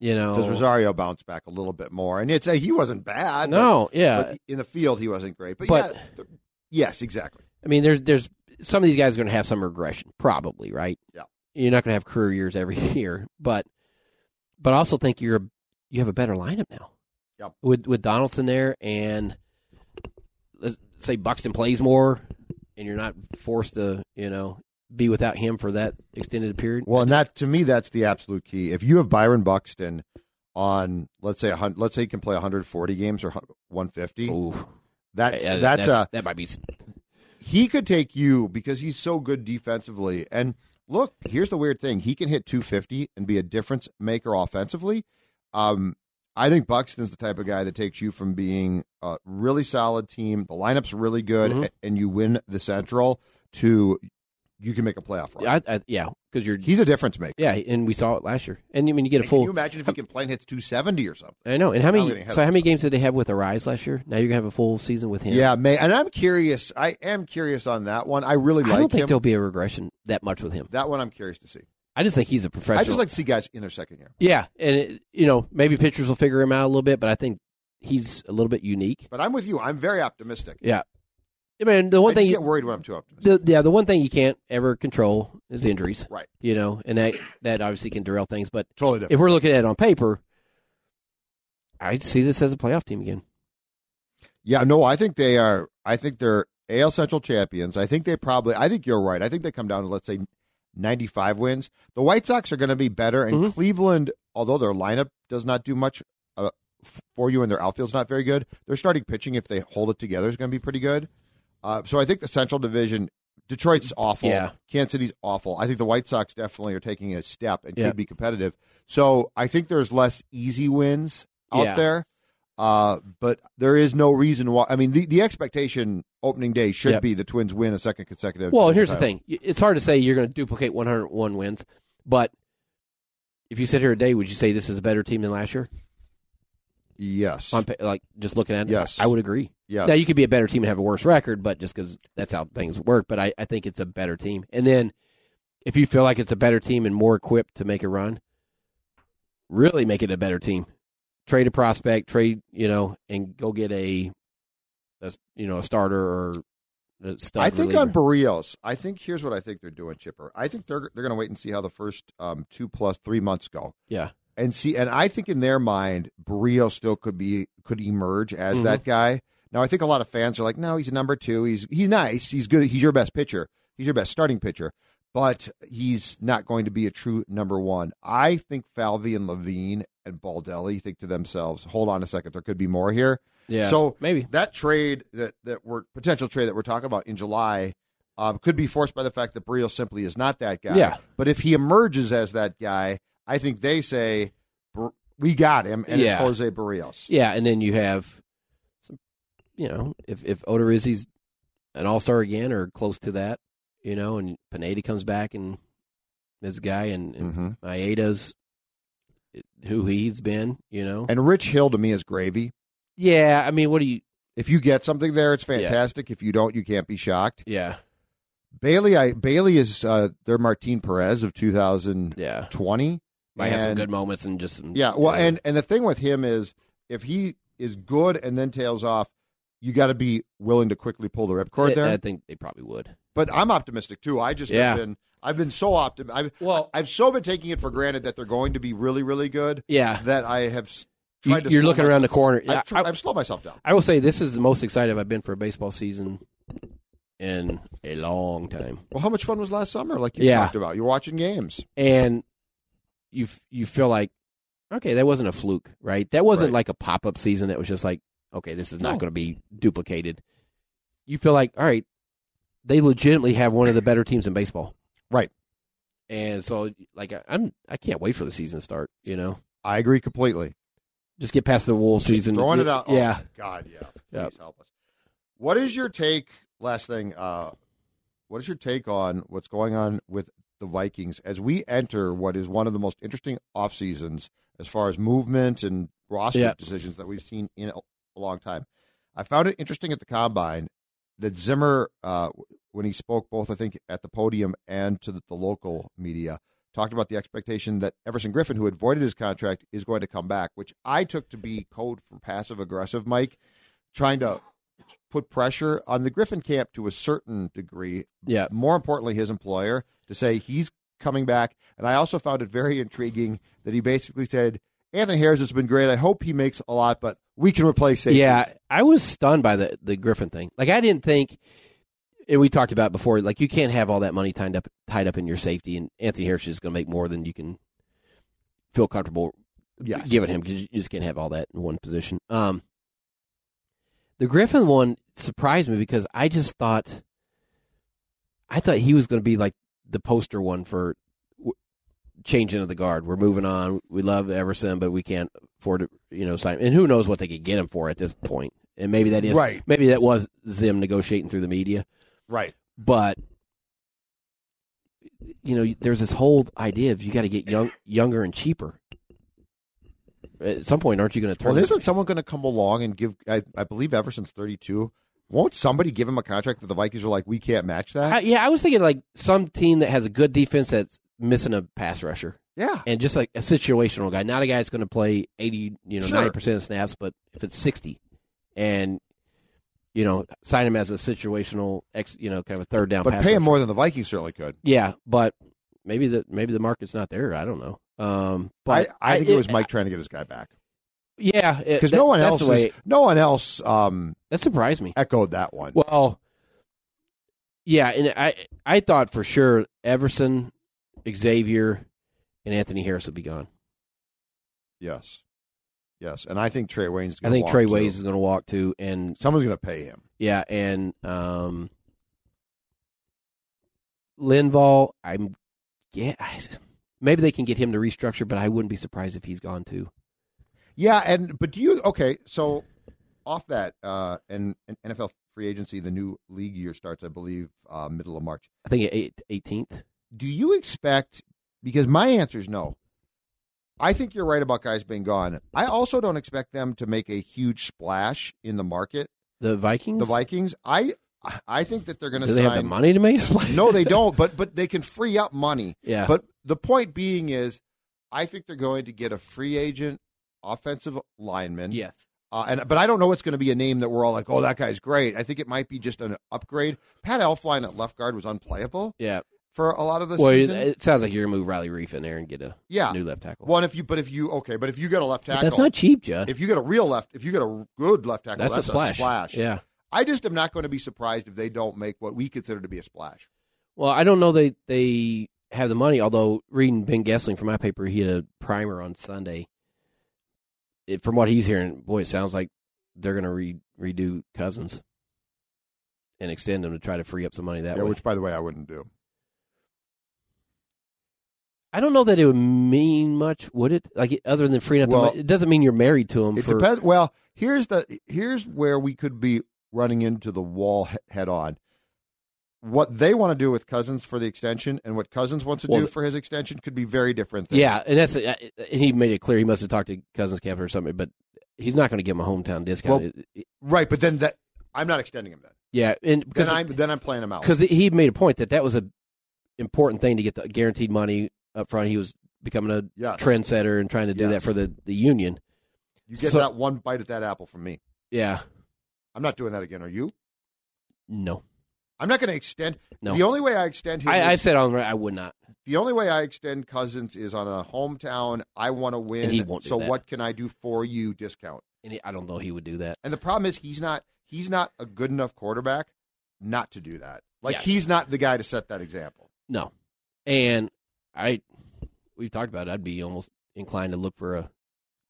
you know, Does Rosario bounce back a little bit more? And it's a, he wasn't bad. but- no, yeah. but in the field he wasn't great. But, But- yeah, yes, exactly. I mean, there's there's some of these guys are going to have some regression, probably, right? Yeah. You're not going to have career years every year, but but I also think you're you have a better lineup now. Yeah, With with Donaldson there, and let's say Buxton plays more, and you're not forced to you know be without him for that extended period. Well, and that to me that's the absolute key. If you have Byron Buxton on, let's say, a let's say he can play 140 games or 150, Ooh, that's Yeah, that's a that might be he could take you because he's so good defensively. And look, here's the weird thing: he can hit 250 and be a difference maker offensively. Um, I think Buxton's the type of guy that takes you from being a really solid team, the lineup's really good, Mhm. and you win the Central to you can make a playoff run. I, I, yeah because you're He's a difference maker. yeah, and we saw it last year. And I mean, you get a And full. Can you imagine if he can play and hits 270 or something? I know. And how many? So how many games did they have with Arraez last year? Now you're gonna have a full season with him. Yeah, May, and I'm curious. I am curious on that one. I really like. I don't think him. there'll be a regression that much with him. That one I'm curious to see. I just think he's a professional. I just like to see guys in their second year. yeah, and it, you know maybe pitchers will figure him out a little bit, but I think he's a little bit unique. But I'm with you. I'm very optimistic. Yeah, I mean the one I just thing, get you, worried when I'm too optimistic. the, yeah, the one thing you can't ever control is injuries. Right. You know, and that that obviously can derail things. But Totally different. if we're looking at it on paper, I see this as a playoff team again. Yeah, no, I think they are. I think they're AL Central champions. I think they probably. I think you're right. I think they come down to let's say 95 wins. The White Sox are going to be better, and Mhm. Cleveland, although their lineup does not do much uh, for you and their outfield's not very good, their starting pitching, if they hold it together, is going to be pretty good. Uh, so I think the Central Division. Detroit's awful. Yeah. Kansas City's awful. I think the White Sox definitely are taking a step and Yeah. could be competitive. So I think there's less easy wins out Yeah. there. Uh, but there is no reason why. I mean, the, the expectation opening day should Yep. be the Twins win a second consecutive. Well, here's the thing: it's hard to say you're going to duplicate 101 wins, but if you sit here today, would you say this is a better team than last year? Yes. On like just looking at it, Yes. I would agree. yes. Now you could be a better team and have a worse record, but just because that's how things work. But I, I think it's a better team. And then if you feel like it's a better team and more equipped to make a run, really make it a better team. Trade a prospect, trade you know, and go get a, a you know a starter or a. I think reliever. on Berrios, I think here's what I think they're doing, Chipper. I think they're they're going to wait and see how the first um, two plus three months go, yeah, and see. And I think in their mind, Berrios still could be could emerge as Mhm. that guy. Now I think a lot of fans are like, no, he's a number two. He's he's nice. He's good. He's your best pitcher. He's your best starting pitcher. But he's not going to be a true number one. I think Falvey and Levine and Baldelli think to themselves, "Hold on a second, there could be more here." yeah. So maybe that trade that that we're potential trade that we're talking about in July um, could be forced by the fact that Brio simply is not that guy. Yeah. But if he emerges as that guy, I think they say we got him, and it's Jose Berrios. Yeah, and then you have, some, you know, if if Odorizzi's an All Star again or close to that, you know, and Pineda comes back and this guy and, and hmm Maeda's who he's been, you know. And Rich Hill to me is gravy. yeah, I mean, what do you? If you get something there, it's fantastic. If you don't, you can't be shocked. Yeah, Bailey, I Bailey is uh, their Martin Perez of 2020. yeah, might have some good moments and just some, Yeah, well, and and the thing with him is if he is good and then tails off, you got to be willing to quickly pull the ripcord I, there. I think they probably would. But I'm optimistic too. I just Yeah. have been I've been so optimistic. I've, Well- I've so been taking it for granted that they're going to be really really good Yeah, that I have s- you, tried to. you're slow looking around the corner. Yeah, I've, tr- I- I've slowed myself down. I will say this is the most excited I've been for a baseball season in a long time. Well, how much fun was last summer? Like you Yeah. talked about, you're watching games. and you you feel like okay that wasn't a fluke right that wasn't Right. like a pop-up season that was just like okay this is not No. going to be duplicated you feel like all right they legitimately have one of the better teams in baseball Right. And so, like, I- I'm I can't wait for the season to start. You know, I agree completely. just get past the Just season. throwing it out. Oh, Yeah. God, yeah. Yeah. Please help us. What is your take? Last thing. Uh, what is your take on what's going on with the Vikings as we enter what is one of the most interesting off seasons as far as movement and roster Yeah. decisions that we've seen in a, a long time? I found it interesting at the combine that Zimmer, uh, when he spoke both, I think, at the podium and to the, the local media, talked about the expectation that Everson Griffen, who had voided his contract, is going to come back, which I took to be code for passive aggressive, Mike, trying to put pressure on the Griffen camp to a certain degree. Yeah. More importantly, his employer to say he's coming back. And I also found it very intriguing that he basically said, Anthony Harris has been great. I hope he makes a lot, but we can replace safeties. Yeah, I was stunned by the the Griffen thing. Like I didn't think, and we talked about before. Like you can't have all that money tied up tied up in your safety, and Anthony Harris is going to make more than you can feel comfortable Yes. giving him because you just can't have all that in one position. Um, the Griffen one surprised me because I just thought, I thought he was going to be like the poster one for w- changing of the guard. We're moving on. We love Everson, but we can't afford to, you know, sign. And who knows what they could get him for at this point? And maybe that is Right. Maybe that was Zim negotiating through the media, Right. but. You know, there's this whole idea of you got to get young, younger and cheaper. At some point, aren't you going to turn? Well, isn't someone going to come along and give? I, I believe Everson's thirty-two. Won't somebody give him a contract that the Vikings are like, we can't match that? I, yeah, I was thinking like some team that has a good defense that's missing a pass rusher, yeah, and just like a situational guy, not a guy that's going to play eighty, you know, Sure. ninety percent of snaps, but if it's sixty, and you know, sign him as a situational, ex, you know, kind of a third down. but pay him more than the Vikings certainly could. Yeah, but maybe the maybe the market's not there. I don't know. Um, but I, I think it was Mike trying to get his guy back Yeah, because no one else, is, no one else um, that surprised me. echoed that one. Well, yeah, and I I thought for sure Everson, Xavier, and Anthony Harris would be gone. yes, yes, and I think Trae Waynes. I think Trey too. Ways is going to walk too, and Someone's going to pay him. yeah, and um, Linval. I'm yeah, maybe they can get him to restructure, but I wouldn't be surprised if he's gone too. Yeah, and but do you okay? So off that, uh, and, and NFL free agency, the new league year starts, I believe, uh, middle of March. I think eight- 18th. Do you expect? Because my answer is no. I think you're right about guys being gone. I also don't expect them to make a huge splash in the market. The Vikings. The Vikings, I I think that they're going to Do they sign. have the money to make? a splash? no, they don't. But but they can free up money. Yeah. But the point being is, I think they're going to get a free agent offensive lineman. yes. Uh, and but I don't know it's going to be a name that we're all like, oh, that guy's great. I think it might be just an upgrade. Pat Elflein at left guard was unplayable Yeah. for a lot of the Well, it, season. it sounds like you're to move Riley Reiff in there and get a yeah, new left tackle. one if you, but if you okay, but if you get a left But tackle, that's not cheap, Judd. if you get a real left, if you get a good left tackle, that's, that's, a splash. Yeah. I just am not going to be surprised if they don't make what we consider to be a splash. Well, I don't know they they have the money. Although reading Ben Goessling from my paper, he had a primer on Sunday. It, from what he's hearing, boy, it sounds like they're going to re, redo Cousins and extend him to try to free up some money that yeah, way. which by the way I wouldn't do. I don't know that it would mean much, would it? Like other than freeing up the Well, money, it doesn't mean you're married to him. It for, depends. Well, here's the here's where we could be running into the wall he- head on. What they want to do with Cousins for the extension and what Cousins wants to Well, do for his extension could be very different things. Yeah, and that's uh, and he made it clear he must have talked to Cousins camp or something, but he's not going to give him a hometown discount. Well, right. But then that I'm not extending him then. yeah, and Then because I'm then I'm playing him out. because he made a point that that was a important thing to get the guaranteed money up front. He was becoming a Yes. trendsetter and trying to do Yes. that for the, the union. You get So- that one bite at that apple from me. Yeah, I'm not doing that again. Are you? no, I'm not going to extend. No. The only way I extend him. I, I said on I would not. the only way I extend Cousins is on a hometown. I want to win. And he won't so what can I do for you? Discount. And he, I don't know he would do that. And the problem is he's not he's not a good enough quarterback not to do that. Like Yes. he's not the guy to set that example. No, and I we've talked about it. I'd be almost inclined to look for a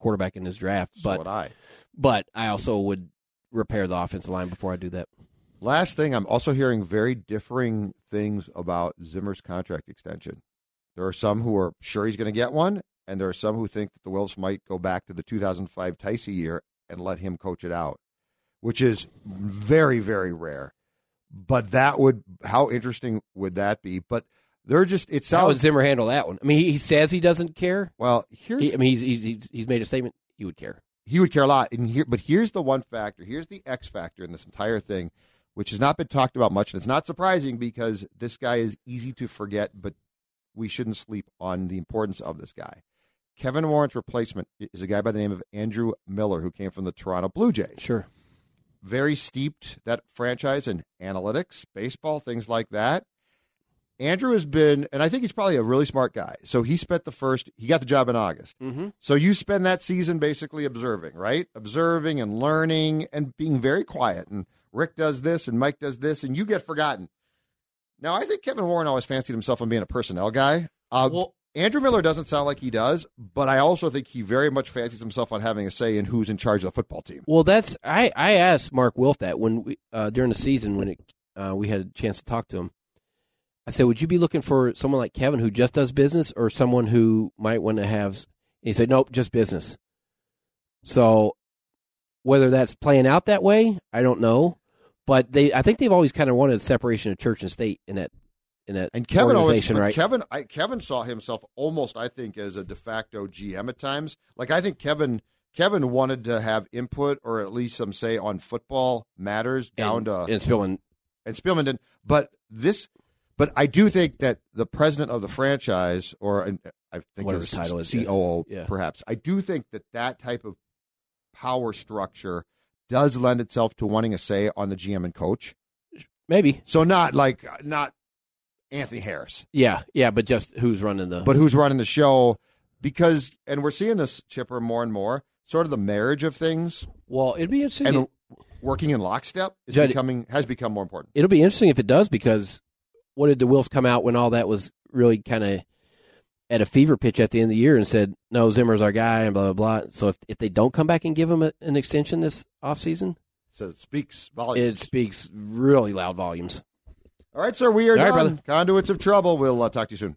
quarterback in this draft, So but would I. but I also would repair the offensive line before I do that. Last thing, I'm also hearing very differing things about Zimmer's contract extension. There are some who are sure he's going to get one, and there are some who think that the Wilfs might go back to the 2005 Ticey year and let him coach it out, which is very, very rare. But that would, how interesting would that be? But they're just, it How would sounds, Zimmer handle that one? I mean, he, he says he doesn't care. well, here's, He, I mean, he's, he's he's he's made a statement. He would care. he would care a lot. And here, but here's the one factor. Here's the X factor in this entire thing, which has not been talked about much, and it's not surprising because this guy is easy to forget. But we shouldn't sleep on the importance of this guy. Kevin Warren's replacement is a guy by the name of Andrew Miller, who came from the Toronto Blue Jays. Sure. Very steeped that franchise in analytics, baseball, things like that. Andrew has been, and I think he's probably a really smart guy. So he spent the first, he got the job in August. Mm-hmm. So you spend that season basically observing, right? Observing and learning and being very quiet. And Rick does this and Mike does this, and you get forgotten. Now, I think Kevin Warren always fancied himself on being a personnel guy. Uh, Well- Andrew Miller doesn't sound like he does, but I also think he very much fancies himself on having a say in who's in charge of the football team. Well, that's I I asked Mark Wilf that when we uh, during the season when it, uh, we had a chance to talk to him. I said, "Would you be looking for someone like Kevin who just does business, or someone who might want to have?" He said, "Nope, just business." So, whether that's playing out that way, I don't know. But they, I think they've always kind of wanted separation of church and state in that in that And Kevin always, right? Kevin, I, Kevin saw himself almost, I think, as a de facto GM at times. Like I think Kevin, Kevin wanted to have input or at least some say on football matters down and, to and Spielman. and Spielman didn't. But this, but I do think that the president of the franchise, or I think Whatever his title is. COO, Yeah. perhaps. I do think that that type of power structure does lend itself to wanting a say on the GM and coach. Maybe, So not like not Anthony Harris, yeah, yeah, but just who's running the? but who's running the show? Because and we're seeing this chipper more and more. Sort of the marriage of things well, it'd be interesting. and working in lockstep is Judd- becoming has become more important. it'll be interesting if it does because what did the Wilfs come out when all that was really kind of at a fever pitch at the end of the year and said no Zimmer's our guy and blah blah blah. So if if they don't come back and give him a, an extension this offseason, So it speaks volumes. it speaks really loud volumes. All right, sir, we are All right, done. brother. Conduits of Trouble. We'll uh, talk to you soon.